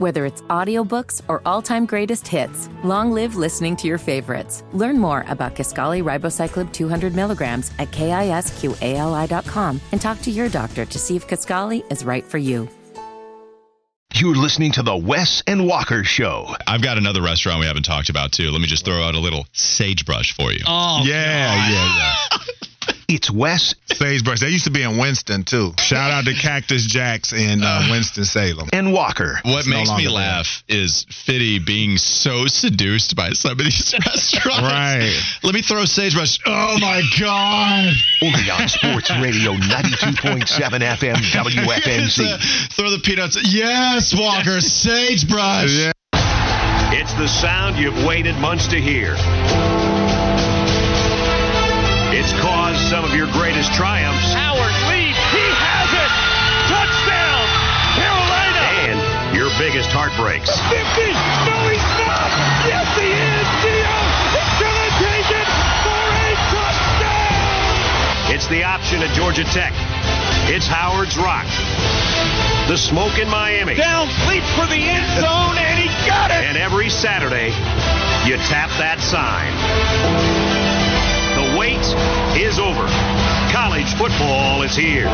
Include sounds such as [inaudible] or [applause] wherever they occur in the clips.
Whether it's audiobooks or all-time greatest hits, long live listening to your favorites. Learn more about Kisqali Ribociclib 200 milligrams at kisqali.com and talk to your doctor to see if Kisqali is right for you. You're listening to the Wes and Walker Show. I've got another restaurant we haven't talked about too. Let me just throw out a little sagebrush for you. Oh, Yeah, God. yeah, yeah. It's Wes Sagebrush. They used to be in Winston too. Shout out to Cactus Jacks in uh, Winston Salem. and Walker. What It's no makes me there. laugh is Fitty being so seduced by some of these [laughs] restaurants. Right. Let me throw sagebrush. Oh my god. Only on Sports Radio 92.7 FM It's, [laughs] uh, WFNZ. throw the peanuts. Yes, Walker, [laughs] sagebrush. Yeah. It's the sound you've waited months to hear. It's caused some of your greatest triumphs. Howard leads. He has it. Touchdown. Carolina. And your biggest heartbreaks. 50. No, he's not. Yes, he is. Gio is going to take it for a touchdown. It's the option at Georgia Tech. It's Howard's Rock. The smoke in Miami. Down, leaps for the end zone, and he got it. And every Saturday, you tap that sign. Wait is over. College football is here.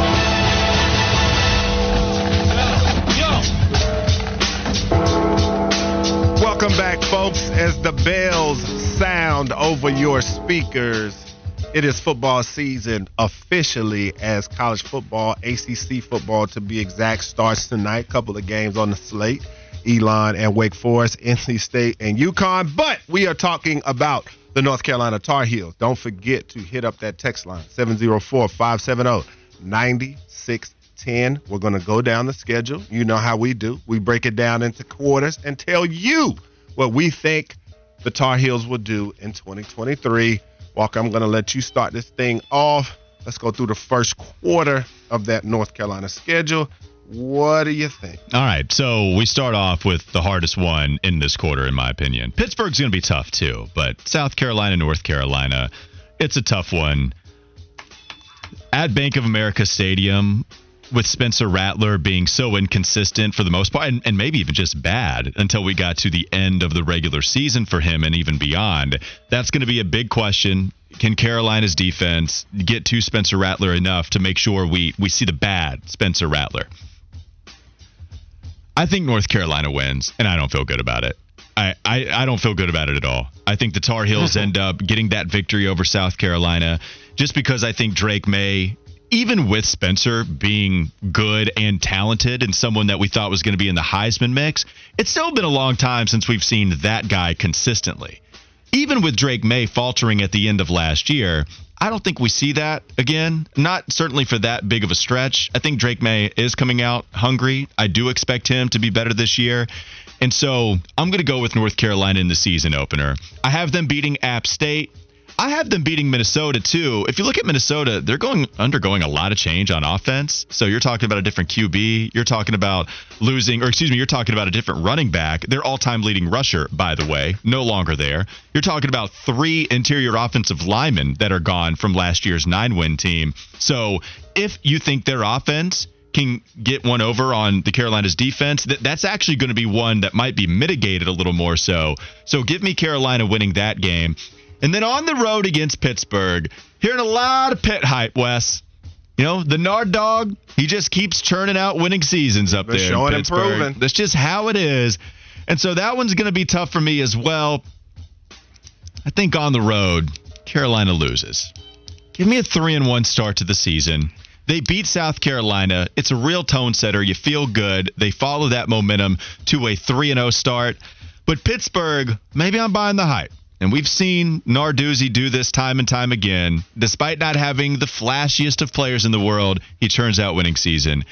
Welcome back, folks. As the bells sound over your speakers, it is football season officially as college football, ACC football to be exact, starts tonight. Couple of games on the slate. Elon and Wake Forest, NC State and UConn. But we are talking about the North Carolina Tar Heels. Don't forget to hit up that text line 704 570 9610. We're going to go down the schedule. You know how we do. We break it down into quarters and tell you what we think the Tar Heels will do in 2023. Walker, I'm going to let you start this thing off. Let's go through the first quarter of that North Carolina schedule. What do you think? All right, so we start off with the hardest one in this quarter, in my opinion. Pittsburgh's going to be tough too, but South Carolina, North Carolina, it's a tough one. At Bank of America Stadium, with Spencer Rattler being so inconsistent for the most part, and, and maybe even just bad until we got to the end of the regular season for him and even beyond, that's going to be a big question. Can Carolina's defense get to Spencer Rattler enough to make sure we, we see the bad Spencer Rattler? I think North Carolina wins, and I don't feel good about it. I, I, I don't feel good about it at all. I think the Tar Heels [laughs] end up getting that victory over South Carolina just because I think Drake Maye, even with Spencer being good and talented and someone that we thought was going to be in the Heisman mix, it's still been a long time since we've seen that guy consistently. Even with Drake Maye faltering at the end of last year, I don't think we see that again. Not certainly for that big of a stretch. I think Drake Maye is coming out hungry. I do expect him to be better this year. And so I'm going to go with North Carolina in the season opener. I have them beating App State. I have them beating Minnesota too. If you look at Minnesota, they're going undergoing a lot of change on offense. So you're talking about a different QB. You're talking about losing, or excuse me, you're talking about a different running back. Their all-time leading rusher, by the way, no longer there. You're talking about three interior offensive linemen that are gone from last year's nine-win team. So if you think their offense can get one over on the Carolina's defense, that that's actually going to be one that might be mitigated a little more so. So give me Carolina winning that game. And then on the road against Pittsburgh, hearing a lot of pit hype, Wes. You know, the Nard dog, he just keeps churning out winning seasons up Been there. in showing and proving. That's just how it is. And so that one's going to be tough for me as well. I think on the road, Carolina loses. Give me a three and one start to the season. They beat South Carolina. It's a real tone setter. You feel good. They follow that momentum to a 3 and 0 start. But Pittsburgh, maybe I'm buying the hype. And we've seen Narduzzi do this time and time again. Despite not having the flashiest of players in the world, he turns out winning season.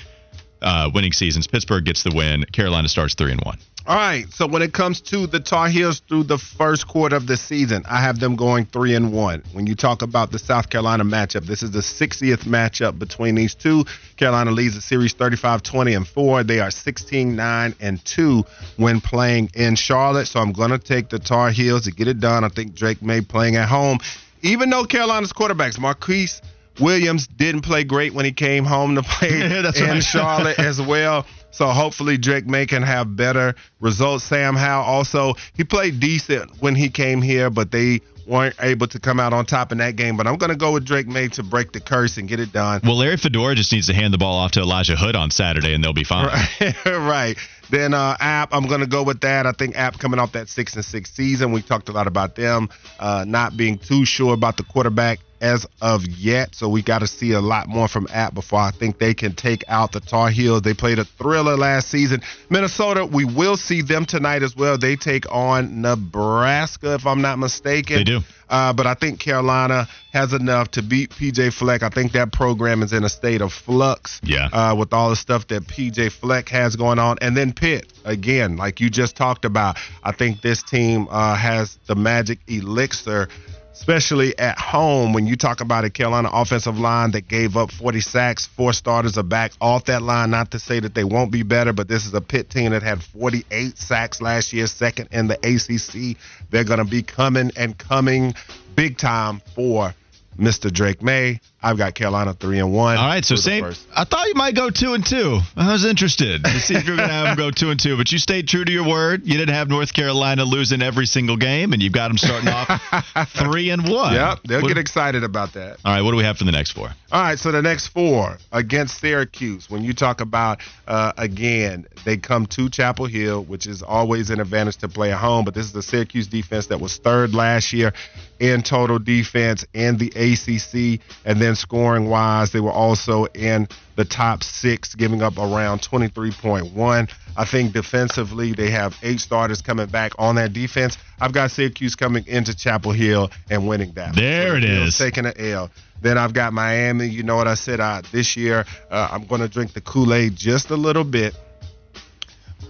Uh, winning seasons. Pittsburgh gets the win. Carolina starts three and one. All right. So when it comes to the Tar Heels through the first quarter of the season, I have them going three and one. When you talk about the South Carolina matchup, this is the 60th matchup between these two. Carolina leads the series 35-20 and four. They are 16-9 and two when playing in Charlotte. So I'm going to take the Tar Heels to get it done. I think Drake Maye playing at home, even though Carolina's quarterbacks Marquise Williams didn't play great when he came home to play [laughs] in right. Charlotte as well. So hopefully Drake Maye can have better results. Sam Howell also he played decent when he came here, but they weren't able to come out on top in that game. But I'm going to go with Drake Maye to break the curse and get it done. Well, Larry Fedora just needs to hand the ball off to Elijah Hood on Saturday, and they'll be fine. Right. [laughs] right. Then uh, App, I'm going to go with that. I think App coming off that six and six season. We talked a lot about them uh, not being too sure about the quarterback as of yet. So we got to see a lot more from App before I think they can take out the Tar Heels. They played a thriller last season. Minnesota, we will see them tonight as well. They take on Nebraska, if I'm not mistaken. They do. Uh, but I think Carolina has enough to beat PJ Fleck. I think that program is in a state of flux. Yeah. Uh, with all the stuff that PJ Fleck has going on, and then Pitt again, like you just talked about. I think this team uh, has the magic elixir especially at home when you talk about a Carolina offensive line that gave up 40 sacks, four starters are back off that line. Not to say that they won't be better, but this is a Pitt team that had 48 sacks last year, second in the ACC. They're going to be coming and coming big time for Mr. Drake Maye. I've got Carolina three and one. All right, so same. I thought you might go two and two. I was interested to see if you're going to have them go two and two, but you stayed true to your word. You didn't have North Carolina losing every single game, and you've got them starting off [laughs] three and one. Yep, they'll What- get excited about that. All right, what do we have for the next four? All right, so the next four against Syracuse. When you talk about uh, again, they come to Chapel Hill, which is always an advantage to play at home. But this is the Syracuse defense that was third last year in total defense in the ACC, and then scoring wise, they were also in the top six, giving up around 23.1. I think defensively, they have eight starters coming back on that defense. I've got Syracuse coming into Chapel Hill and winning that. There it Hill's is. Taking an L. Then I've got Miami. You know what I said? Uh, this year, uh, I'm going to drink the Kool Aid just a little bit.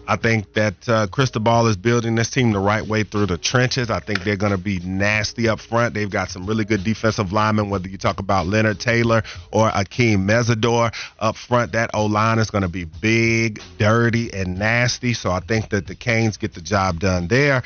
I think that uh, Cristobal is building this team the right way through the trenches. I think they're going to be nasty up front. They've got some really good defensive linemen, whether you talk about Leonard Taylor or Akeem Mesidor up front. That O line is going to be big, dirty, and nasty. So I think that the Canes get the job done there.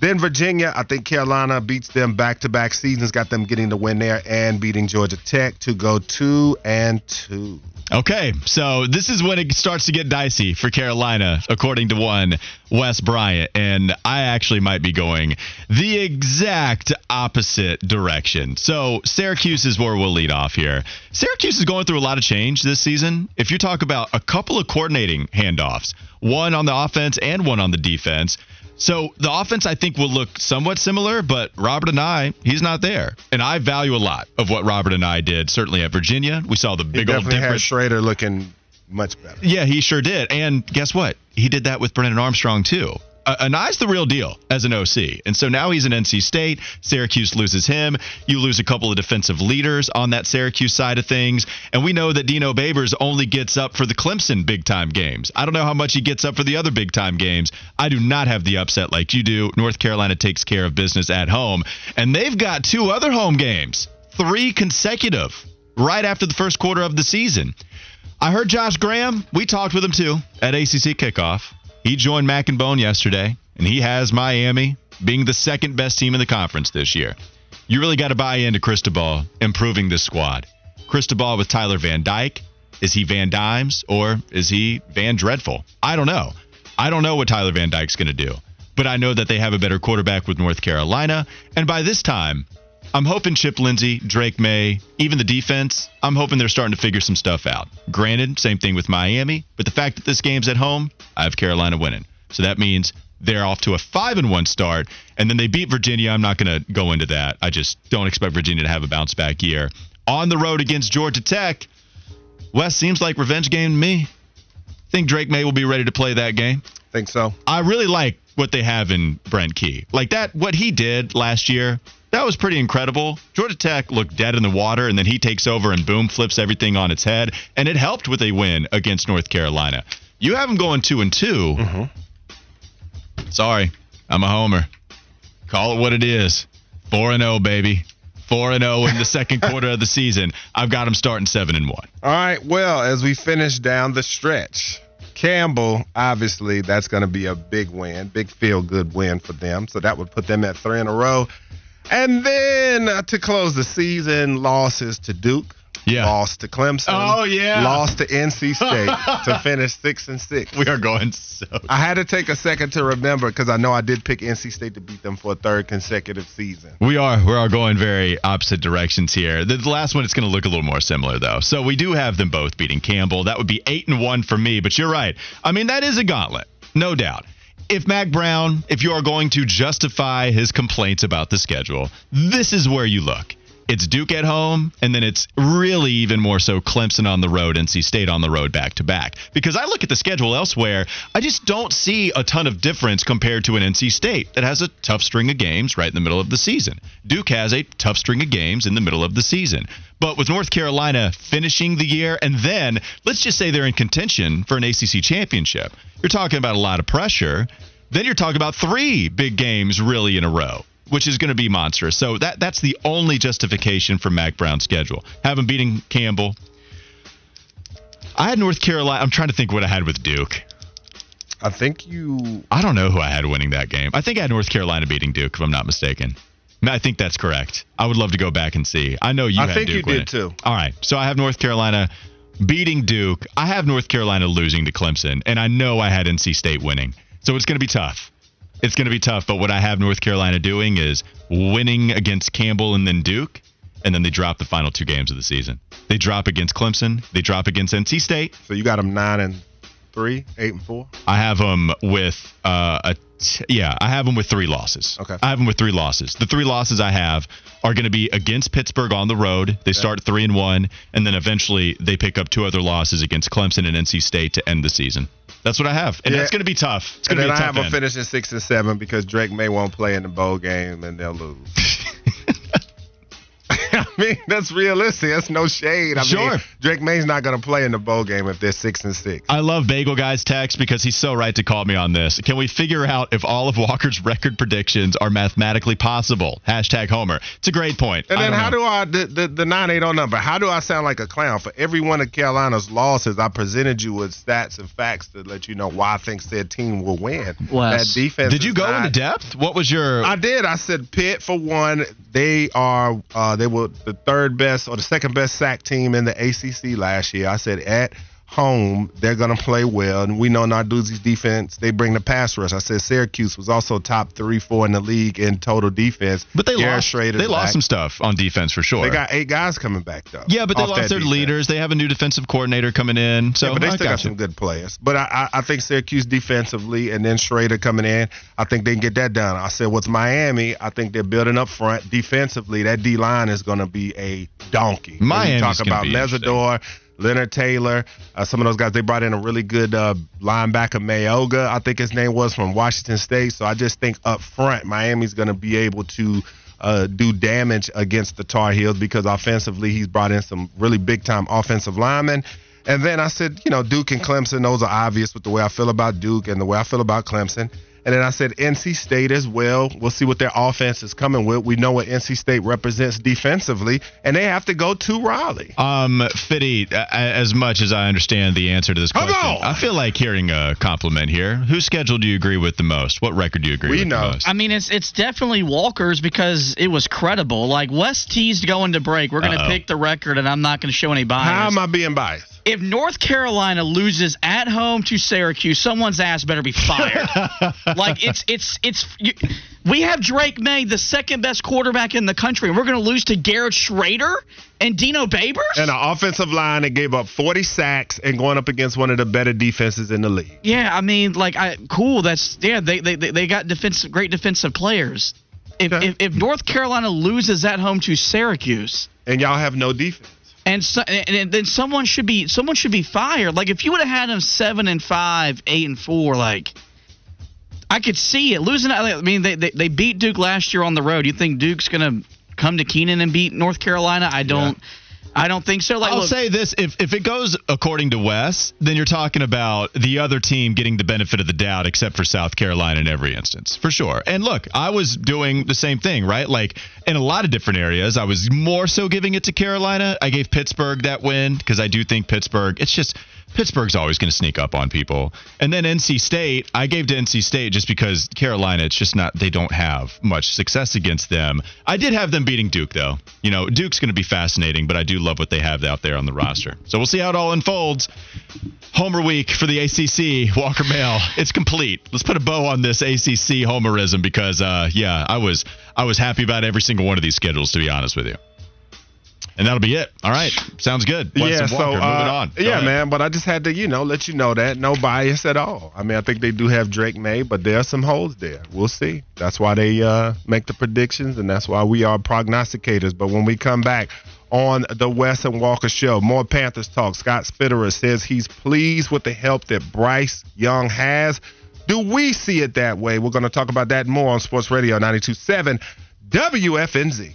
Then Virginia, I think Carolina beats them back to back seasons, got them getting the win there and beating Georgia Tech to go two and two. Okay, so this is when it starts to get dicey for Carolina, according to one Wes Bryant, and I actually might be going the exact opposite direction. So Syracuse is where we'll lead off here. Syracuse is going through a lot of change this season. If you talk about a couple of coordinating handoffs, one on the offense and one on the defense. So the offense, I think, will look somewhat similar, but Robert Anae, he's not there. And I value a lot of what Robert Anae did, certainly at Virginia. We saw the He big old definitely had. Shrader looking much better. Yeah, he sure did. And guess what? He did that with Brennan Armstrong too. Uh, Anae's the real deal as an OC. And so now he's in NC State. Syracuse loses him. You lose a couple of defensive leaders on that Syracuse side of things. And we know that Dino Babers only gets up for the Clemson big time games. I don't know how much he gets up for the other big time games. I do not have the upset like you do. North Carolina takes care of business at home. And they've got two other home games, three consecutive, right after the first quarter of the season. I heard Josh Graham. We talked with him too at ACC kickoff. He joined Mac and Bone yesterday, and he has Miami being the second best team in the conference this year. You really got to buy into Cristobal improving this squad. Cristobal with Tyler Van Dyke. Is he Van Dimes or is he Van Dreadful? I don't know. I don't know what Tyler Van Dyke's going to do, but I know that they have a better quarterback with North Carolina. And by this time, I'm hoping Chip Lindsey, Drake Maye, even the defense, I'm hoping they're starting to figure some stuff out. Granted, same thing with Miami, but the fact that this game's at home, I have Carolina winning. So that means they're off to a 5 and 1 start and then they beat Virginia. I'm not going to go into that. I just don't expect Virginia to have a bounce back year. On the road against Georgia Tech, Wes seems like revenge game to me. Think Drake Maye will be ready to play that game. Think so? I really like what they have in Brent Key. Like that, what he did last year, that was pretty incredible. Georgia Tech looked dead in the water, and then he takes over and boom, flips everything on its head, and it helped with a win against North Carolina. You have them going two and 2 mm-hmm. Sorry, I'm a homer. Call it what it is. Four and zero, baby. Four and zero in the [laughs] second quarter of the season. I've got them starting seven and one. All right. Well, as we finish down the stretch, Campbell, obviously, that's going to be a big win, big feel good win for them. So that would put them at three in a row. And then uh, to close the season, losses to Duke, Yeah. lost to Clemson. Oh, yeah. lost to NC State [laughs] to finish six and six. We are going so. I had to take a second to remember because I know I did pick NC State to beat them for a third consecutive season. We are we are going very opposite directions here. The, the last one it's going to look a little more similar though. So we do have them both beating Campbell. That would be eight and one for me. But you're right. I mean that is a gauntlet, no doubt. If Mack Brown, if you are going to justify his complaints about the schedule, this is where you look. It's Duke at home, and then it's really even more so Clemson on the road, NC State on the road back to back. Because I look at the schedule elsewhere, I just don't see a ton of difference compared to an NC State that has a tough string of games right in the middle of the season. Duke has a tough string of games in the middle of the season. But with North Carolina finishing the year, and then let's just say they're in contention for an ACC championship, you're talking about a lot of pressure. Then you're talking about three big games really in a row which is going to be monstrous. So that that's the only justification for Mack Brown's schedule. Have him beating Campbell. I had North Carolina. I'm trying to think what I had with Duke. I think you. I don't know who I had winning that game. I think I had North Carolina beating Duke, if I'm not mistaken. I think that's correct. I would love to go back and see. I know you. I had think Duke you winning. did too. All right, so I have North Carolina beating Duke. I have North Carolina losing to Clemson, and I know I had NC State winning. So it's going to be tough. It's going to be tough. But what I have North Carolina doing is winning against Campbell and then Duke, and then they drop the final two games of the season. They drop against Clemson. They drop against NC State. So you got them nine and three, eight and four. I have them with uh, a t- yeah. I have them with three losses. Okay. I have them with three losses. The three losses I have are going to be against Pittsburgh on the road. They start three and one, and then eventually they pick up two other losses against Clemson and NC State to end the season. That's what I have, and Yeah. that's going to be tough. It's going to then be I have them end. finishing six and seven because Drake Maye won't play in the bowl game and they'll lose. [laughs] I mean, that's realistic. That's no shade. I Sure. mean, Drake Maye's not going to play in the bowl game if they're six and six. I love Bagel Guy's text because he's so right to call me on this. Can we figure out if all of Walker's [laughs] record predictions are mathematically possible? Hashtag Homer. It's a great point. And then how know. do I the the, the nine eight zero number? How do I sound like a clown for every one of Carolina's losses? I presented you with stats and facts to let you know why I think said team will win. Wes, that defense. Did you go not- into depth? What was your? I did. I said Pitt for one. They are uh, they were the third best or the second best sack team in the ACC last year. I said at home they're gonna play well, and we know Narduzzi's defense. They bring the pass rush. I said Syracuse was also top three, four in the league in total defense. but they Garrett lost. Shrader's They lost back. some stuff on defense for sure. They got eight guys coming back though. yeah, but they lost their defense. leaders. They have a new defensive coordinator coming in. So Yeah, but they I still got got some good players. But I, I, I think Syracuse defensively and then Shrader coming in, I think they can get that done. I said, what's Miami? I think they're building up front defensively. That D line is going to be a donkey. Miami's talk about. Mesidor, Leonard Taylor, uh, some of those guys. They brought in a really good uh, linebacker, Mayoga, I think his name was from Washington State. So I just think up front, Miami's going to be able to. Uh, do damage against the Tar Heels because offensively he's brought in some really big time offensive linemen. And then I said, you know, Duke and Clemson, those are obvious with the way I feel about Duke and the way I feel about Clemson. And then I said NC State as well. We'll see what their offense is coming with. We know what NC State represents defensively, and they have to go to Raleigh. Um, Fitty, a- a- as much as I understand the answer to this Come question, on! I feel like hearing a compliment here. Whose schedule do you agree with the most? What record do you agree We with know. the most? I mean, it's it's definitely Walker's because it was credible. Like West teased going to break. We're going to pick the record, and I'm not going to show any bias. How am I being biased? If North Carolina loses at home to Syracuse, someone's ass better be fired. [laughs] like it's it's it's you, we have Drake Maye, the second best quarterback in the country, and we're going to lose to Garrett Shrader and Dino Babers. And an offensive line that gave up 40 sacks and going up against one of the better defenses in the league. yeah, I mean, like, I cool. That's yeah. They they they got defensive, great defensive players. If, Okay. if if North Carolina loses at home to Syracuse. And y'all have no defense. And, so, and then someone should be someone should be fired. Like if you would have had them seven and five, eight and four, like I could see it losing. I mean, they, they they beat Duke last year on the road. You think Duke's gonna come to Kenan and beat North Carolina? I don't. I don't think so. Like, I'll look, say this: if if it goes according to Wes, then you're talking about the other team getting the benefit of the doubt, except for South Carolina in every instance, for sure. And look, I was doing the same thing, right? Like in a lot of different areas, I was more so giving it to Carolina. I gave Pittsburgh that win because I do think Pittsburgh. It's just Pittsburgh's always going to sneak up on people. And then NC State, I gave to NC State just because Carolina, it's just not, they don't have much success against them. I did have them beating Duke, though. You know, Duke's going to be fascinating, but I do love what they have out there on the roster. So we'll see how it all unfolds. Homer week for the ACC, Walker Mail. It's complete. Let's put a bow on this ACC homerism because, uh, yeah, I was I was happy about every single one of these schedules, to be honest with you. And that'll be it. All right. Sounds good. Yeah, so Walker, uh, yeah, ahead. man. But I just had to, you know, let you know that no bias at all. I mean, I think they do have Drake Maye, but there are some holes there. We'll see. That's why they uh, make the predictions, and that's why we are prognosticators. But when we come back on the Wes and Walker show, more Panthers talk. Scott Fitterer says he's pleased with the help that Bryce Young has. Do we see it that way? We're going to talk about that more on Sports Radio 92.7 WFNZ.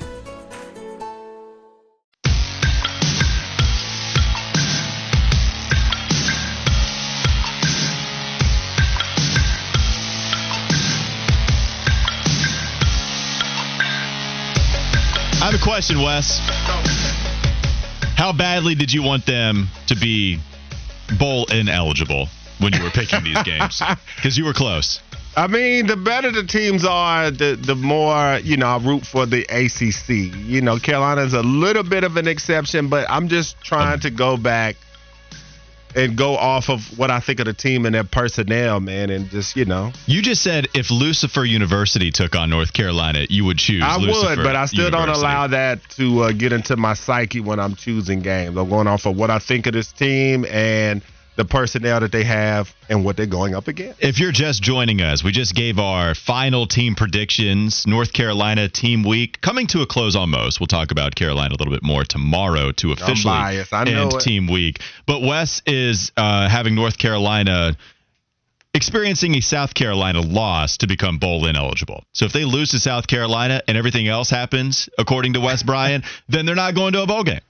Question, Wes. How badly did you want them to be bowl ineligible when you were picking these games? [laughs] Because you were close. I mean, the better the teams are, the the more you know I root for the ACC. You know, Carolina's a little bit of an exception, but I'm just trying um, to go back and go off of what I think of the team and their personnel, man, and just you know, You just said if Lucifer University took on North Carolina, you would choose. I Lucifer would, but I still don't allow that to uh, get into my psyche when I'm choosing games. I'm going off of what I think of this team and the personnel that they have and what they're going up against. If you're just joining us, we just gave our final team predictions. North Carolina team week coming to a close almost. We'll talk about Carolina a little bit more tomorrow to officially. End it. team week. But Wes is uh, having North Carolina experiencing a South Carolina loss to become bowl ineligible. So if they lose to South Carolina and everything else happens according to Wes Bryan, then they're not going to a bowl game.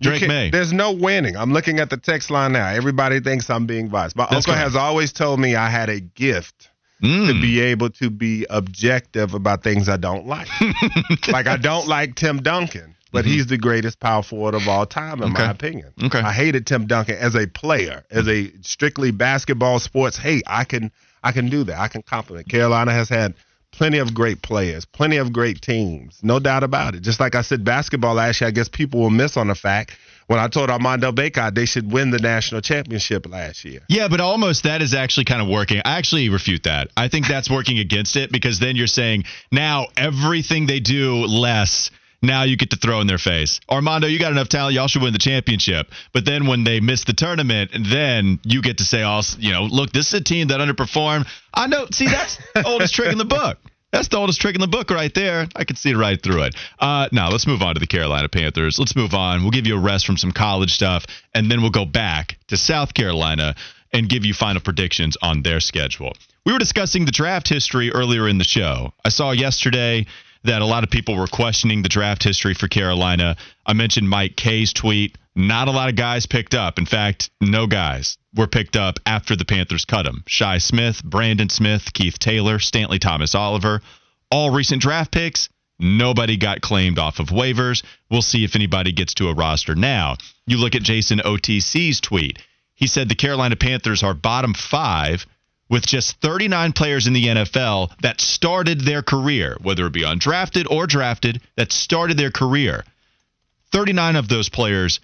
Drake Maye. There's no winning. I'm looking at the text line now. Everybody thinks I'm being biased. My That's uncle correct. has always told me I had a gift Mm. to be able to be objective about things I don't like. [laughs] like I don't like Tim Duncan, but he's the greatest power forward of all time, in Mm-hmm. Okay. my opinion. Okay. I hated Tim Duncan as a player, as a strictly basketball sports. Hey, I can I can do that. I can compliment. Carolina has had plenty of great players, plenty of great teams, no doubt about it. Just like I said, basketball last year, I guess people will miss on the fact when I told Armando Bacot they should win the national championship last year. Yeah, but almost that is actually kind of working. I actually refute that. I think that's working against it because then you're saying now everything they do less. Now you get to throw in their face. Armando, you got enough talent. Y'all should win the championship. But then when they miss the tournament, then you get to say, "Oh, you know, look, this is a team that underperformed." I know. See, that's the oldest trick in the book. That's the oldest trick in the book right there. I can see right through it. Uh, now let's move on to the Carolina Panthers. Let's move on. We'll give you a rest from some college stuff, and then we'll go back to South Carolina and give you final predictions on their schedule. We were discussing the draft history earlier in the show. I saw yesterday that a lot of people were questioning the draft history for Carolina. I mentioned Mike Kaye's tweet. Not a lot of guys picked up. In fact, no guys were picked up after the Panthers cut him. Shy Smith, Brandon Smith, Keith Taylor, Stanley Thomas Oliver, all recent draft picks. Nobody got claimed off of waivers. We'll see if anybody gets to a roster now. You look at Jason OTC's tweet. He said the Carolina Panthers are bottom five with just 39 players in the NFL that started their career, whether it be undrafted or drafted, that started their career. 39 of those players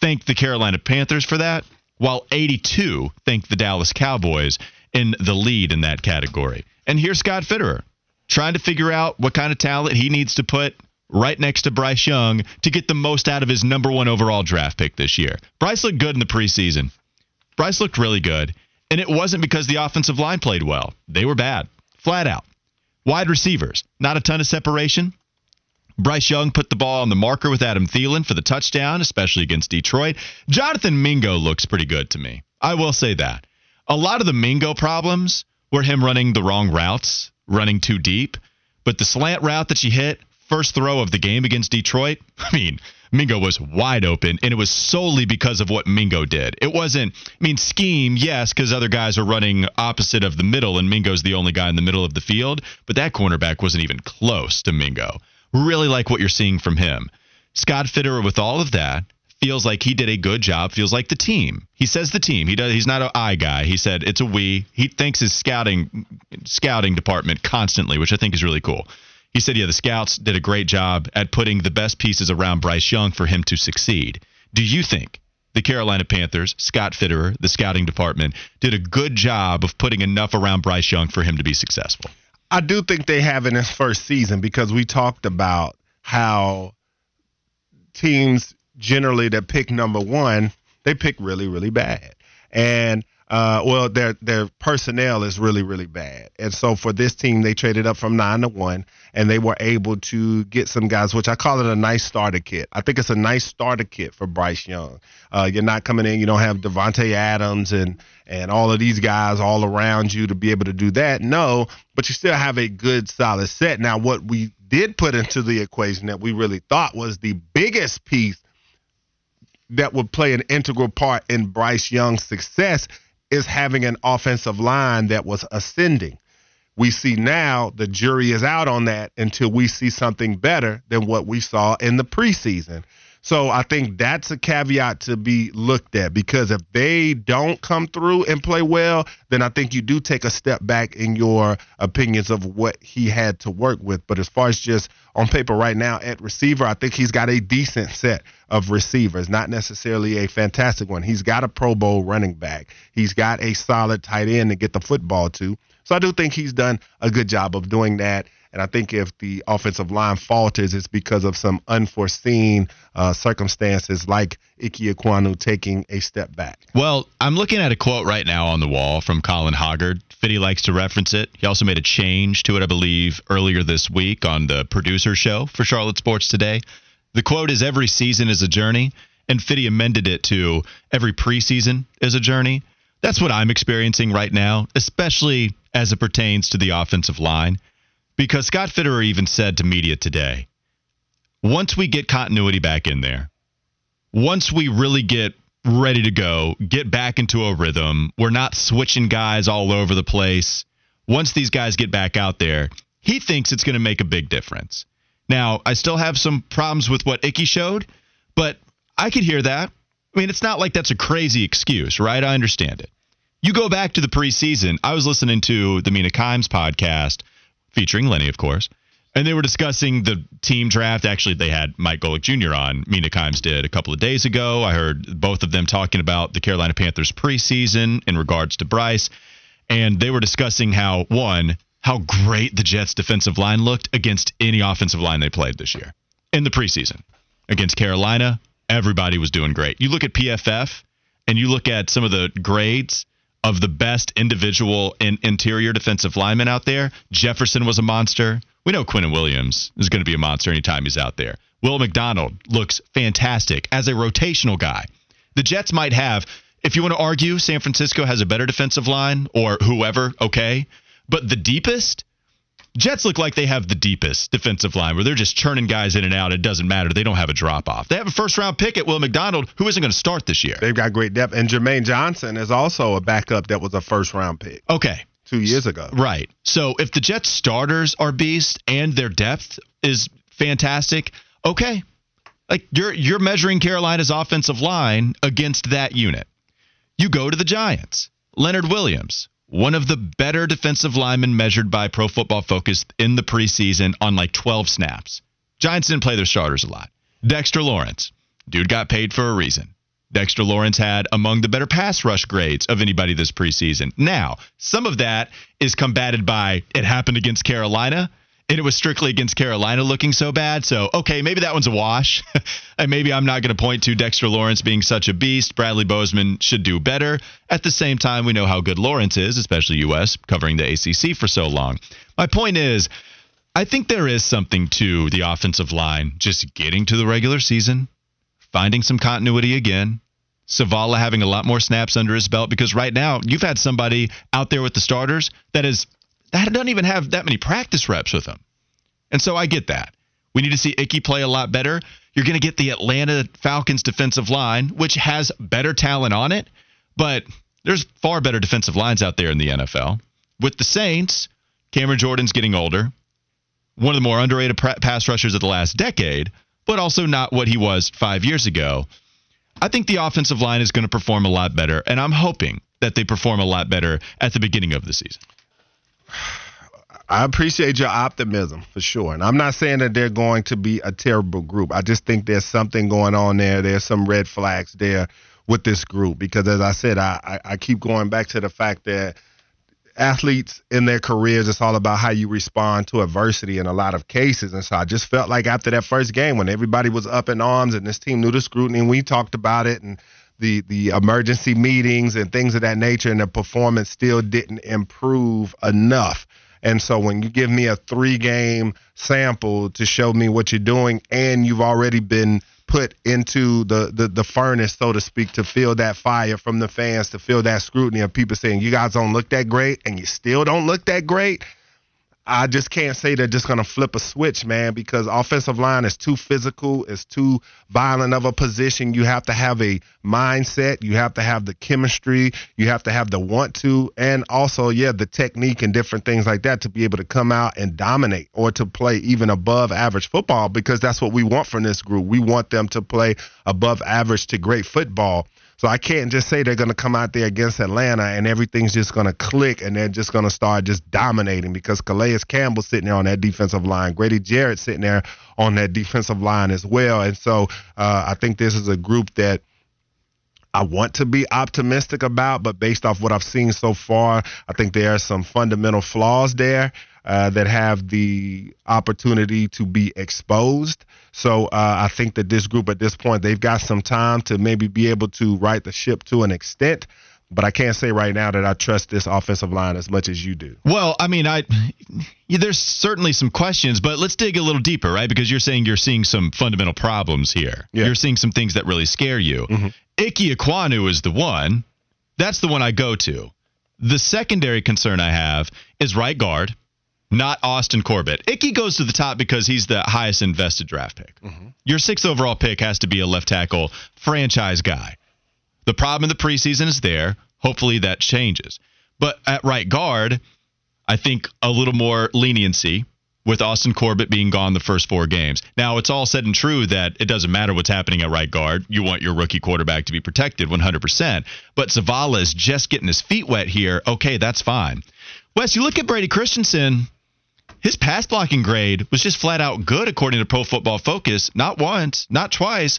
thank the Carolina Panthers for that, while 82 thank the Dallas Cowboys in the lead in that category. And here's Scott Fitterer trying to figure out what kind of talent he needs to put right next to Bryce Young to get the most out of his number one overall draft pick this year. Bryce looked good in the preseason. Bryce looked really good. And it wasn't because the offensive line played well. They were bad, flat out. Wide receivers, not a ton of separation. Bryce Young put the ball on the marker with Adam Thielen for the touchdown, especially against Detroit. Jonathan Mingo looks pretty good to me. I will say that. A lot of the Mingo problems were him running the wrong routes, running too deep. But the slant route that she hit, first throw of the game against Detroit, [laughs] I mean, Mingo was wide open, and it was solely because of what Mingo did. It wasn't, I mean, scheme, yes, because other guys are running opposite of the middle, and Mingo's the only guy in the middle of the field, but that cornerback wasn't even close to Mingo. Really like what you're seeing from him. Scott Fitterer, with all of that, feels like he did a good job. Feels like the team. He says the team. He does. He's not an I guy. He said it's a we. He thanks his scouting scouting department constantly, which I think is really cool. He said, yeah, the scouts did a great job at putting the best pieces around Bryce Young for him to succeed. Do you think the Carolina Panthers, Scott Fitterer, the scouting department, did a good job of putting enough around Bryce Young for him to be successful? I do think they have in his first season because we talked about how teams generally that pick number one, they pick really, really bad. And uh, well, their their personnel is really really bad, and so for this team, they traded up from nine to one, and they were able to get some guys, which I call it a nice starter kit. I think it's a nice starter kit for Bryce Young. Uh, you're not coming in, you don't have Davante Adams and and all of these guys all around you to be able to do that. No, but you still have a good solid set. Now, what we did put into the equation that we really thought was the biggest piece that would play an integral part in Bryce Young's success is having an offensive line that was ascending. We see now the jury is out on that until we see something better than what we saw in the preseason. So I think that's a caveat to be looked at because if they don't come through and play well, then I think you do take a step back in your opinions of what he had to work with. But as far as just on paper right now at receiver, I think he's got a decent set of receivers, not necessarily a fantastic one. He's got a Pro Bowl running back. He's got a solid tight end to get the football to. So I do think he's done a good job of doing that. And I think if the offensive line falters, it's because of some unforeseen uh, circumstances like Ike Ekwonu taking a step back. Well, I'm looking at a quote right now on the wall from Colin Hoggard. Fitty likes to reference it. He also made a change to it, I believe, earlier this week on the producer show for Charlotte Sports Today. The quote is Every season is a journey, and Fitty amended it to Every preseason is a journey. That's what I'm experiencing right now, especially as it pertains to the offensive line. Because Scott Fitterer even said to media today, once we get continuity back in there, once we really get ready to go, get back into a rhythm, we're not switching guys all over the place. Once these guys get back out there, he thinks it's going to make a big difference. Now, I still have some problems with what Ickey showed, but I could hear that. I mean, it's not like that's a crazy excuse, right? I understand it. You go back to the preseason. I was listening to the Mina Kimes podcast featuring Lenny, of course. And they were discussing the team draft. Actually, they had Mike Golic Jr. on. Mina Kimes did a couple of days ago. I heard both of them talking about the Carolina Panthers preseason in regards to Bryce. And they were discussing how, one, how great the Jets defensive line looked against any offensive line they played this year in the preseason. Against Carolina, everybody was doing great. You look at PFF and you look at some of the grades of the best individual in interior defensive linemen out there. Jefferson was a monster. We know Quinnen Williams is going to be a monster anytime he's out there. Will McDonald looks fantastic as a rotational guy. The Jets might have, if you want to argue, San Francisco has a better defensive line or whoever, okay. But the deepest, Jets look like they have the deepest defensive line where they're just churning guys in and out. It doesn't matter. They don't have a drop off. They have a first round pick at Will McDonald, who isn't going to start this year. They've got great depth. And Jermaine Johnson is also a backup that was a first round pick. Okay. Two years ago. Right. So if the Jets starters are beast and their depth is fantastic, okay. Like you're you're measuring Carolina's offensive line against that unit. You go to the Giants. Leonard Williams, one of the better defensive linemen measured by Pro Football Focus in the preseason on like 12 snaps. Giants didn't play their starters a lot. Dexter Lawrence. Dude got paid for a reason. Dexter Lawrence had among the better pass rush grades of anybody this preseason. Now, some of that is combated by it happened against Carolina, and it was strictly against Carolina looking so bad. So, okay, maybe that one's a wash. [laughs] and maybe I'm not going to point to Dexter Lawrence being such a beast. Bradley Bozeman should do better. At the same time, we know how good Lawrence is, especially U.S., covering the ACC for so long. My point is, I think there is something to the offensive line just getting to the regular season, finding some continuity again. Zavala having a lot more snaps under his belt because right now you've had somebody out there with the starters that is that doesn't even have that many practice reps with them. And so I get that. We need to see Ickey play a lot better. You're going to get the Atlanta Falcons defensive line, which has better talent on it, but there's far better defensive lines out there in the NFL. With the Saints, Cameron Jordan's getting older, one of the more underrated pass rushers of the last decade, but also not what he was five years ago. I think the offensive line is going to perform a lot better, and I'm hoping that they perform a lot better at the beginning of the season. I appreciate your optimism for sure. And I'm not saying that they're going to be a terrible group. I just think there's something going on there. There's some red flags there with this group because, as I said, I, I, keep going back to the fact that athletes in their careers, it's all about how you respond to adversity in a lot of cases. And so I just felt like after that first game, when everybody was up in arms and this team knew the scrutiny, and we talked about it and the the emergency meetings and things of that nature, and the performance still didn't improve enough. And so when you give me a three game sample to show me what you're doing, and you've already been put into the, the the furnace, so to speak, to feel that fire from the fans, to feel that scrutiny of people saying you guys don't look that great, and you still don't look that great. I just can't say they're just going to flip a switch, man, because offensive line is too physical, it's too violent of a position. You have to have a mindset, you have to have the chemistry, you have to have the want to, and also, yeah, the technique and different things like that to be able to come out and dominate or to play even above average football because that's what we want from this group. We want them to play above average to great football. So I can't just say they're going to come out there against Atlanta and everything's just going to click and they're just going to start just dominating because Calais Campbell sitting there on that defensive line, Grady Jarrett sitting there on that defensive line as well. And so uh, I think this is a group that. I want to be optimistic about, but based off what I've seen so far, I think there are some fundamental flaws there uh, that have the opportunity to be exposed. So uh, I think that this group at this point, they've got some time to maybe be able to right the ship to an extent. But I can't say right now that I trust this offensive line as much as you do. Well, I mean, I yeah, there's certainly some questions, but let's dig a little deeper, right? Because you're saying you're seeing some fundamental problems here. Yeah. You're seeing some things that really scare you. mm hmm Ickey Ekwonu is the one. That's the one I go to. The secondary concern I have is right guard not Austin Corbett. Ickey goes to the top because he's the highest invested draft pick. Mm-hmm. Your sixth overall pick has to be a left tackle franchise guy. The problem in the preseason is there. Hopefully that changes. But at right guard, I think a little more leniency with Austin Corbett being gone the first four games. Now, it's all said and true that it doesn't matter what's happening at right guard. You want your rookie quarterback to be protected 100%. But Zavala is just getting his feet wet here. Okay, that's fine. Wes, you look at Brady Christensen his pass blocking grade was just flat out good according to Pro Football Focus. Not once, not twice,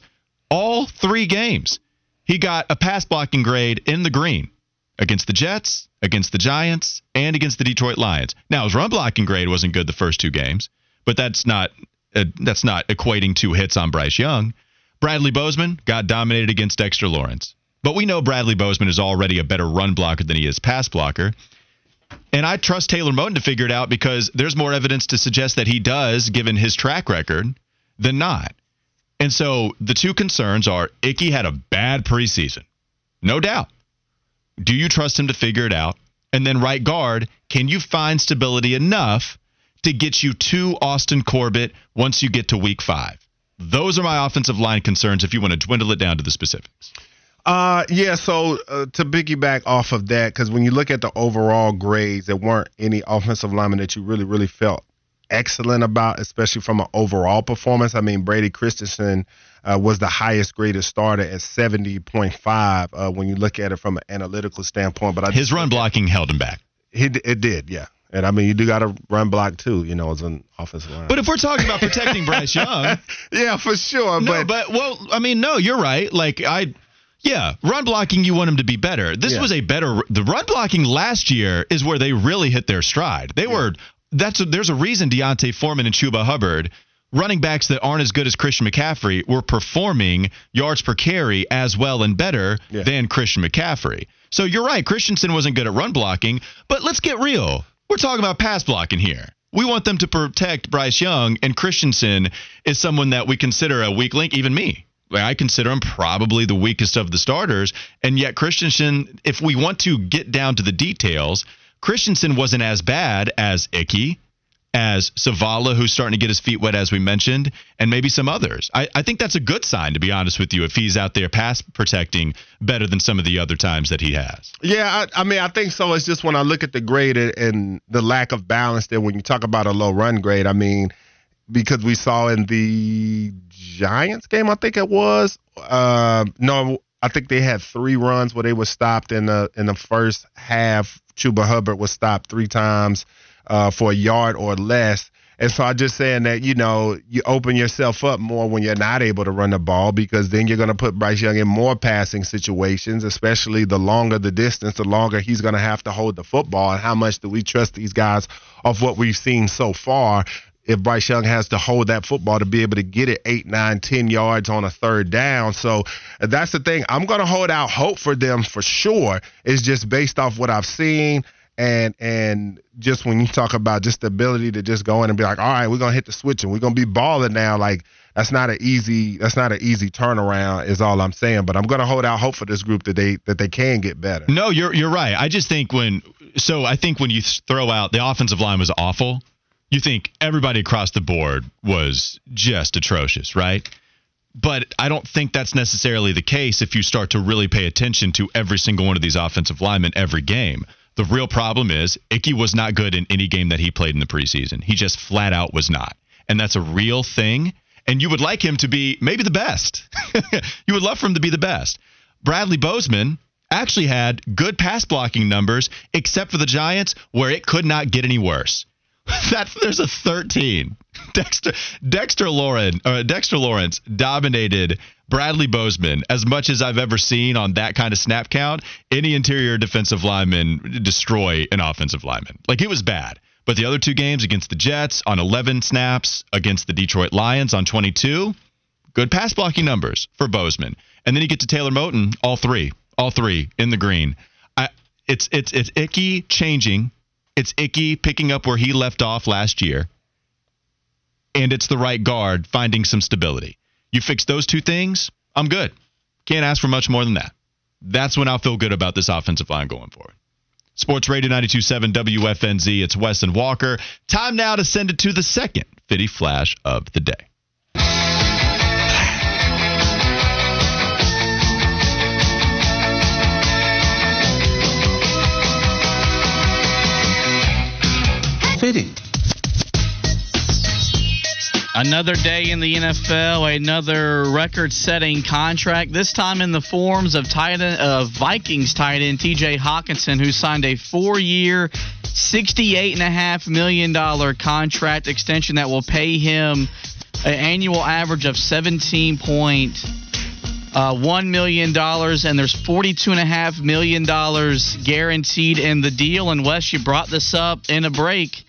all three games. He got a pass blocking grade in the green against the Jets, against the Giants, and against the Detroit Lions. Now his run blocking grade wasn't good the first two games, but that's not uh, that's not equating to hits on Bryce Young. Bradley Bozeman got dominated against Dexter Lawrence. But we know Bradley Bozeman is already a better run blocker than he is pass blocker. And I trust Taylor Moton to figure it out because there's more evidence to suggest that he does, given his track record, than not. And so the two concerns are Ickey had a bad preseason, no doubt. Do you trust him to figure it out? And then right guard, can you find stability enough to get you to Austin Corbett once you get to week five? Those are my offensive line concerns if you want to dwindle it down to the specifics. Uh, yeah. So uh, to piggyback off of that, because when you look at the overall grades, there weren't any offensive linemen that you really, really felt excellent about, especially from an overall performance. I mean, Brady Christensen uh, was the highest graded starter at 70.5 uh, when you look at it from an analytical standpoint. But I his run blocking held him back. It, it did, yeah. And I mean, you do got to run block too, you know, as an offensive line. But if we're talking about protecting Bryce [laughs] Young, yeah, for sure. no, but, but well, I mean, no, you're right. Like I, yeah, run blocking, you want him to be better. This Yeah. was a better. The run blocking last year is where they really hit their stride. They were. That's a, there's a reason D'Onta Foreman and Chuba Hubbard. Running backs that aren't as good as Christian McCaffrey were performing yards per carry as well and better Yeah. than Christian McCaffrey. So you're right, Christensen wasn't good at run blocking, but let's get real. We're talking about pass blocking here. We want them to protect Bryce Young, and Christensen is someone that we consider a weak link, even me. I consider him probably the weakest of the starters, and yet Christensen, if we want to get down to the details, Christensen wasn't as bad as Ickey, as Zavala, who's starting to get his feet wet, as we mentioned, and maybe some others. I, I think that's a good sign, to be honest with you, if he's out there pass protecting better than some of the other times that he has. Yeah, I, I mean, I think so. It's just when I look at the grade and the lack of balance there, when you talk about a low run grade, I mean, because we saw in the Giants game, I think it was, uh, no, I think they had three runs where they were stopped in the in the first half. Chuba Hubbard was stopped three times uh, for a yard or less. And so I'm just saying that, you know, you open yourself up more when you're not able to run the ball because then you're going to put Bryce Young in more passing situations, especially the longer the distance, the longer he's going to have to hold the football. And how much do we trust these guys of what we've seen so far? If Bryce Young has to hold that football to be able to get it eight, nine, ten yards on a third down. So that's the thing. I'm going to hold out hope for them for sure. It's just based off what I've seen and and just when you talk about just the ability to just go in and be like, all right, we're gonna hit the switch and we're gonna be balling now. Like that's not an easy that's not an easy turnaround. Is all I'm saying. But I'm gonna hold out hope for this group that they that they can get better. No, you're you're right. I just think when so I think when you throw out the offensive line was awful, you think everybody across the board was just atrocious, right? But I don't think that's necessarily the case if you start to really pay attention to every single one of these offensive linemen every game. The real problem is Ickey was not good in any game that he played in the preseason. He just flat out was not. And that's a real thing. And you would like him to be maybe the best. [laughs] you would love for him to be the best. Bradley Bozeman actually had good pass blocking numbers, except for the Giants, where it could not get any worse. [laughs] That there's a 13. Dexter Dexter Lawrence uh, Dexter Lawrence dominated Bradley Bozeman as much as I've ever seen on that kind of snap count. Any interior defensive lineman destroy an offensive lineman. Like it was bad. But the other two games against the Jets on 11 snaps, against the Detroit Lions on 22, good pass blocking numbers for Bozeman. And then you get to Taylor Moton, all three, all three in the green. I, it's it's it's Ickey changing. It's Ickey picking up where he left off last year. And it's the right guard finding some stability. You fix those two things, I'm good. Can't ask for much more than that. That's when I'll feel good about this offensive line going forward. Sports Radio 927 WFNZ. It's Weston Walker. Time now to send it to the second Fitty Flash of the day. Fitting. Another day in the NFL, another record-setting contract. This time in the forms of tight end, of Vikings tight end T.J. Hockenson, who signed a four-year, sixty-eight and a half million dollar contract extension that will pay him an annual average of seventeen point uh, one million dollars, and there's forty-two and a half million dollars guaranteed in the deal. And Wes, you brought this up in a break.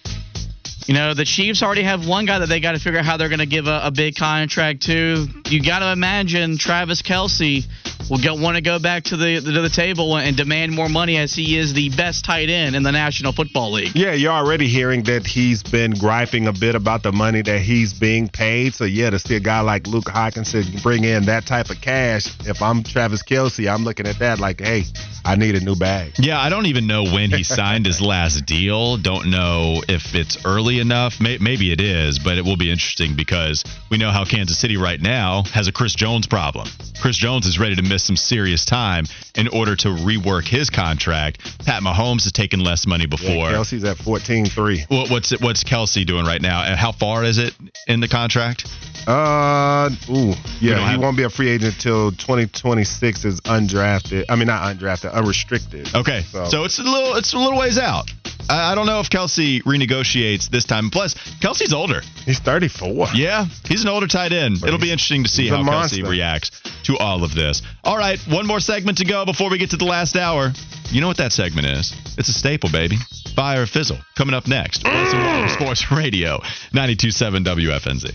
You know, the Chiefs already have one guy that they got to figure out how they're going to give a, a big contract to. You got to imagine Travis Kelce will go, want to go back to the to the table and demand more money as he is the best tight end in the National Football League. Yeah, you're already hearing that he's been griping a bit about the money that he's being paid. So yeah, to see a guy like Luke Hockenson bring in that type of cash, if I'm Travis Kelce, I'm looking at that like, hey, I need a new bag. Yeah, I don't even know when he [laughs] signed his last deal. Don't know if it's early enough. May- maybe it is, but it will be interesting because we know how Kansas City right now has a Chris Jones problem. Chris Jones is ready to miss some serious time in order to rework his contract. Pat Mahomes has taken less money before. Yeah, Kelce's at 14-3. What, what's what's Kelce doing right now? How far is it in the contract? Uh, ooh, yeah, he won't be a free agent until 2026 is undrafted. I mean, not undrafted, unrestricted. Okay, So- so, it's a little it's a little ways out. I, I don't know if Kelce renegotiates this time. Plus, Kelce's older. He's 34. Yeah, he's an older tight end. It'll be interesting to see he's how Kelce reacts to all of this. All right, one more segment to go before we get to the last hour. You know what that segment is? It's a staple, baby. Fire or fizzle. Coming up next. Wilson Walker Sports Radio, 92.7 WFNZ.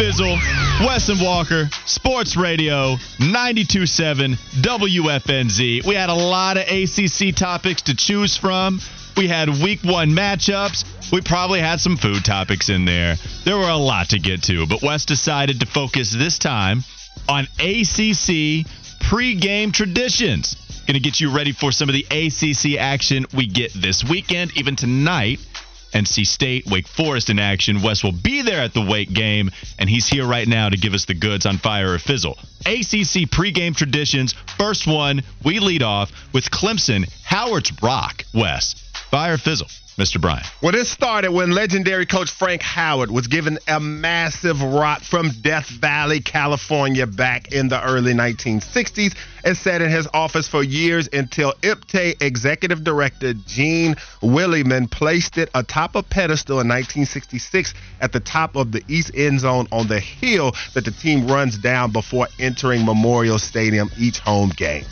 Fizzle, Wes and Walker, Sports Radio, 92.7 WFNZ. We had a lot of ACC topics to choose from. We had week one matchups. We probably had some food topics in there. There were a lot to get to, but Wes decided to focus this time on ACC pregame traditions. Going to get you ready for some of the ACC action we get this weekend, even tonight. NC State, Wake Forest in action. Wes will be there at the Wake game, and he's here right now to give us the goods on fire or fizzle. ACC pregame traditions. First one, we lead off with Clemson, Howard's Rock. Wes, fire or fizzle, Mr. Bryant. Well, this started when legendary coach Frank Howard was given a massive rock from Death Valley, California, back in the early 1960s and sat in his office for years until IPTAY executive director Gene Willimon placed it atop a pedestal in 1966 at the top of the east end zone on the hill that the team runs down before entering Memorial Stadium each home game.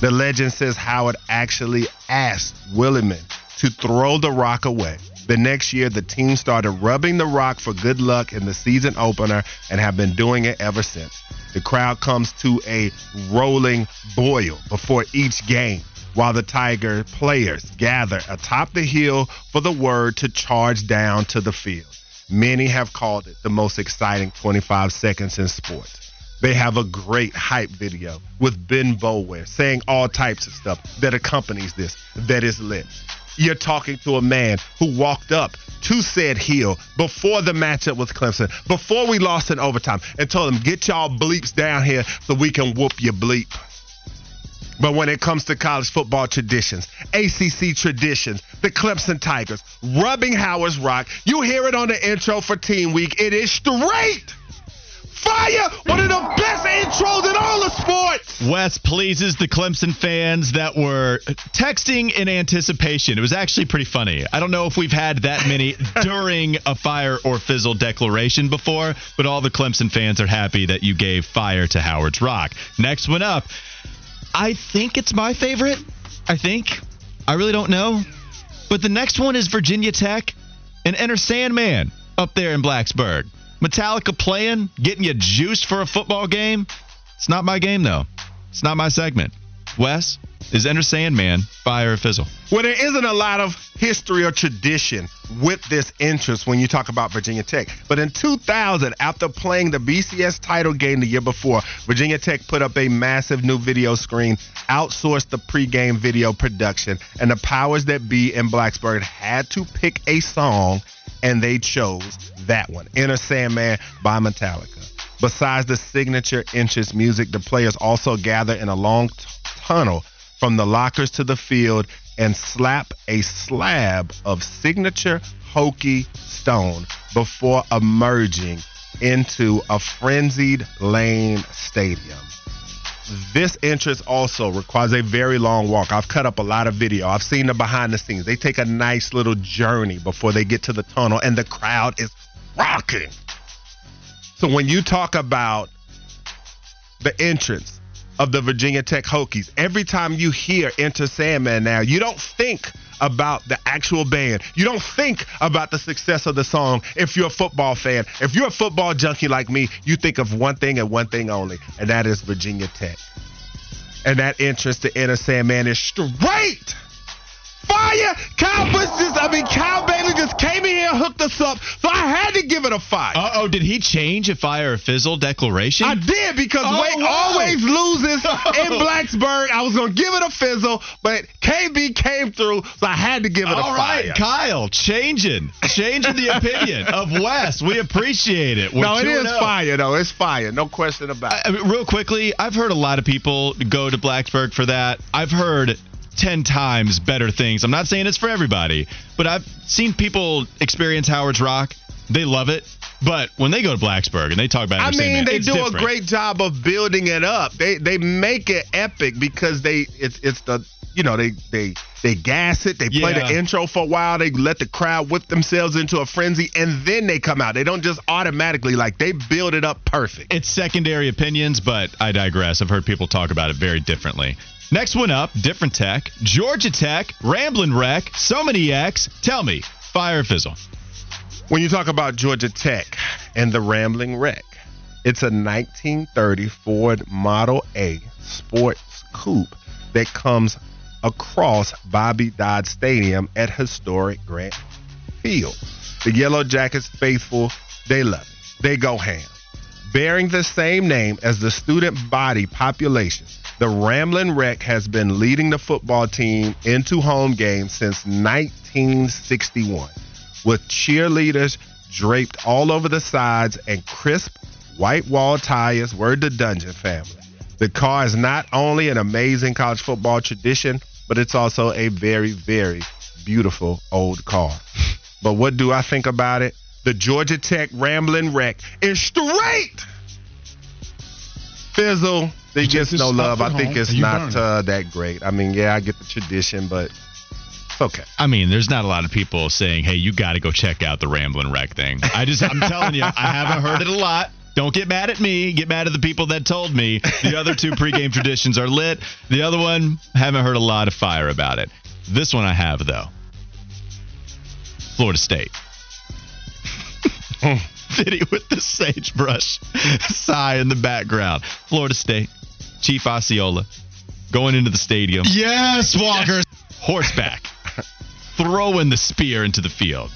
The legend says Howard actually asked Willimon to throw the rock away. The next year, the team started rubbing the rock for good luck in the season opener and have been doing it ever since. The crowd comes to a rolling boil before each game while the Tiger players gather atop the hill for the word to charge down to the field. Many have called it the most exciting 25 seconds in sports. They have a great hype video with Ben Bower saying all types of stuff that accompanies this, that is lit. You're talking to a man who walked up to said hill before the matchup with Clemson, before we lost in overtime, and told him, get y'all bleeps down here so we can whoop your bleep. But when it comes to college football traditions, ACC traditions, the Clemson Tigers, rubbing Howard's Rock, you hear it on the intro for Team Week. It is straight fire! One of the best intros in all of sports! Wes pleases the Clemson fans that were texting in anticipation. It was actually pretty funny. I don't know if we've had that many [laughs] during a fire or fizzle declaration before, but all the Clemson fans are happy that you gave fire to Howard's Rock. Next one up. I think it's my favorite. I think. I really don't know. But the next one is Virginia Tech and Enter Sandman up there in Blacksburg. Metallica playing, getting you juiced for a football game. It's not my game, though. It's not my segment. Wes, is Enter Sandman fire or fizzle? Well, there isn't a lot of history or tradition with this interest when you talk about Virginia Tech. But in 2000, after playing the BCS title game the year before, Virginia Tech put up a massive new video screen, outsourced the pregame video production, and the powers that be in Blacksburg had to pick a song, and they chose that one, Enter Sandman by Metallica. Besides the signature entrance music, the players also gather in a long t- tunnel from the lockers to the field and slap a slab of signature Hokie Stone before emerging into a frenzied lane stadium. This entrance also requires a very long walk. I've cut up a lot of video. I've seen the behind the scenes. They take a nice little journey before they get to the tunnel, and the crowd is rocking. So when you talk about the entrance of the Virginia Tech Hokies, every time you hear Enter Sandman now, you don't think about the actual band. You don't think about the success of the song if you're a football fan. If you're a football junkie like me, you think of one thing and one thing only, and that is Virginia Tech. And that entrance to Enter Sandman is straight fire. Kyle Busch just, I mean, Kyle Bailey just came in here, hooked us up, so I had to give it a fire. Uh oh, did he change a fire or fizzle declaration? I did because Oh, Wake wow. always loses [laughs] in Blacksburg. I was gonna give it a fizzle, but KB came through, so I had to give it a fire. All right, fire. Kyle, changing, changing the opinion [laughs] of Wes. We appreciate it. We're no, it 2 is and 0. fire though. It's fire, no question about it. I mean, real quickly, I've heard a lot of people go to Blacksburg for that. I've heard 10 times better things. I'm not saying it's for everybody, but I've seen people experience Howard's Rock. They love it. But when they go to Blacksburg and they talk about it, I mean, Sandman, they do different. a great job of building it up. They they make it epic because they it's it's the you know they they they gas it. They play Yeah. the intro for a while. They let the crowd whip themselves into a frenzy, and then they come out. They don't just automatically like they build it up perfect. It's secondary opinions, but I digress. I've heard people talk about it very differently. Next one up, different tech. Georgia Tech, Ramblin' Wreck, so many X. Tell me, fire fizzle? When you talk about Georgia Tech and the Rambling Wreck, it's a 1930 Ford Model A sports coupe that comes across Bobby Dodd Stadium at historic Grant Field. The Yellow Jackets faithful, they love it. They go ham. Bearing the same name as the student body population, the Ramblin' Wreck has been leading the football team into home games since 1961 with cheerleaders draped all over the sides and crisp white wall tires. Word the Dungeon family. The car is not only an amazing college football tradition, but it's also a very, very beautiful old car. [laughs] But what do I think about it? The Georgia Tech Ramblin' Wreck is straight. Fizzle, they gets no love. I think it's not uh, that great. I mean, yeah, I get the tradition, but okay. I mean, there's not a lot of people saying, "Hey, you got to go check out the Ramblin' Wreck thing." I just, I'm telling you, I haven't heard it a lot. Don't get mad at me. Get mad at the people that told me the other two pregame traditions are lit. The other one, haven't heard a lot of fire about it. This one I have though. Florida State. [laughs] Video with the sagebrush [laughs] sigh in the background. Florida State. Chief Osceola going into the stadium Yes, Walker. horseback, throwing the spear into the field.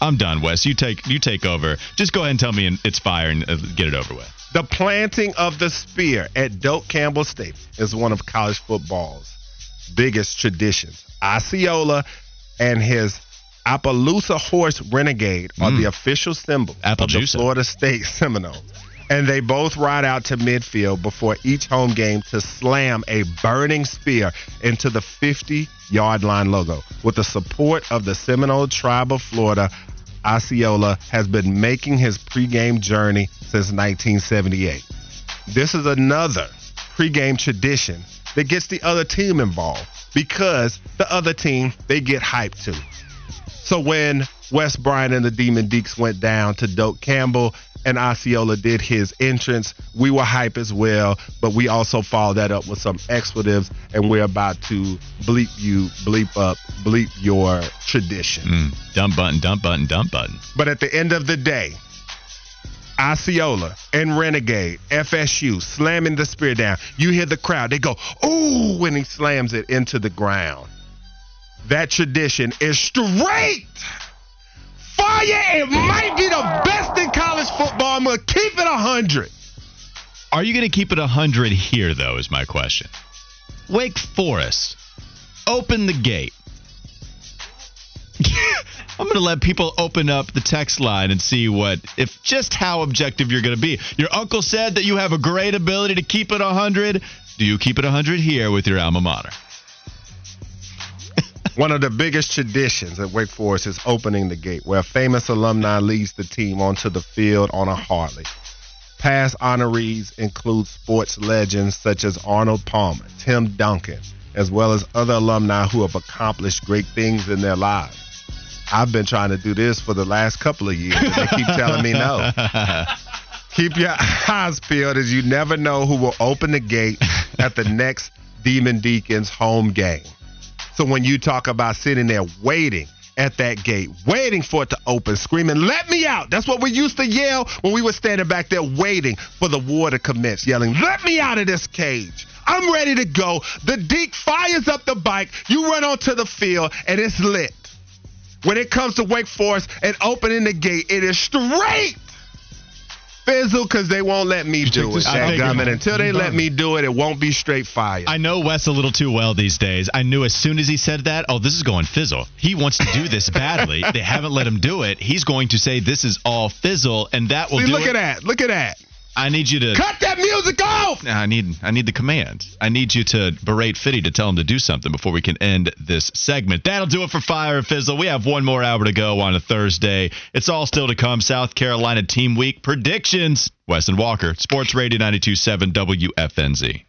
I'm done, Wes. You take you take over. Just go ahead and tell me it's fire and uh, get it over with. The planting of the spear at Doak Campbell State is one of college football's biggest traditions. Osceola and his Appaloosa horse Renegade are the mm. official symbol of the Florida State [laughs] Seminoles. And they both ride out to midfield before each home game to slam a burning spear into the 50 yard line logo. With the support of the Seminole tribe of Florida, Osceola has been making his pregame journey since 1978. This is another pregame tradition that gets the other team involved because the other team they get hyped too. So when Wes Bryant and the Demon Deacs went down to Doak Campbell and Osceola did his entrance, we were hype as well, but we also followed that up with some expletives, and we're about to bleep you, bleep up, bleep your tradition. Mm, dump button, dump button, dump button. But at the end of the day, Osceola and Renegade, FSU, slamming the spear down. You hear the crowd, they go, ooh, when he slams it into the ground. That tradition is straight fire. It might be the best in college football. I'm going to keep it 100. Are you going to keep it 100 here, though, is my question. Wake Forest, open the gate. [laughs] I'm going to let people open up the text line and see what, if just how objective you're going to be. Your uncle said that you have a great ability to keep it 100. Do you keep it 100 here with your alma mater? One of the biggest traditions at Wake Forest is opening the gate, where a famous alumni leads the team onto the field on a Harley. Past honorees include sports legends such as Arnold Palmer, Tim Duncan, as well as other alumni who have accomplished great things in their lives. I've been trying to do this for the last couple of years, and they keep telling me no. [laughs] Keep your eyes peeled as you never know who will open the gate at the next Demon Deacons home game. So when you talk about sitting there waiting at that gate, waiting for it to open, screaming, let me out. That's what we used to yell when we were standing back there waiting for the war to commence, yelling, let me out of this cage. I'm ready to go. The Deac fires up the bike. You run onto the field, and it's lit. When it comes to Wake Forest and opening the gate, it is straight fizzle because they won't let me do it. I Until they let me do it, it won't be straight fire. I know Wes a little too well these days. I knew as soon as he said that, oh, this is going fizzle. He wants to do this badly. they haven't let him do it. He's going to say this is all fizzle, and that will See, look it. at that. Look at that. I need you to Cut that music off. I need I need the command. I need you to berate Fitty to tell him to do something before we can end this segment. That'll do it for Fire and Fizzle. We have one more hour to go on a Thursday. It's all still to come. South Carolina Team Week predictions. Wes and Walker, Sports Radio 92.7 WFNZ.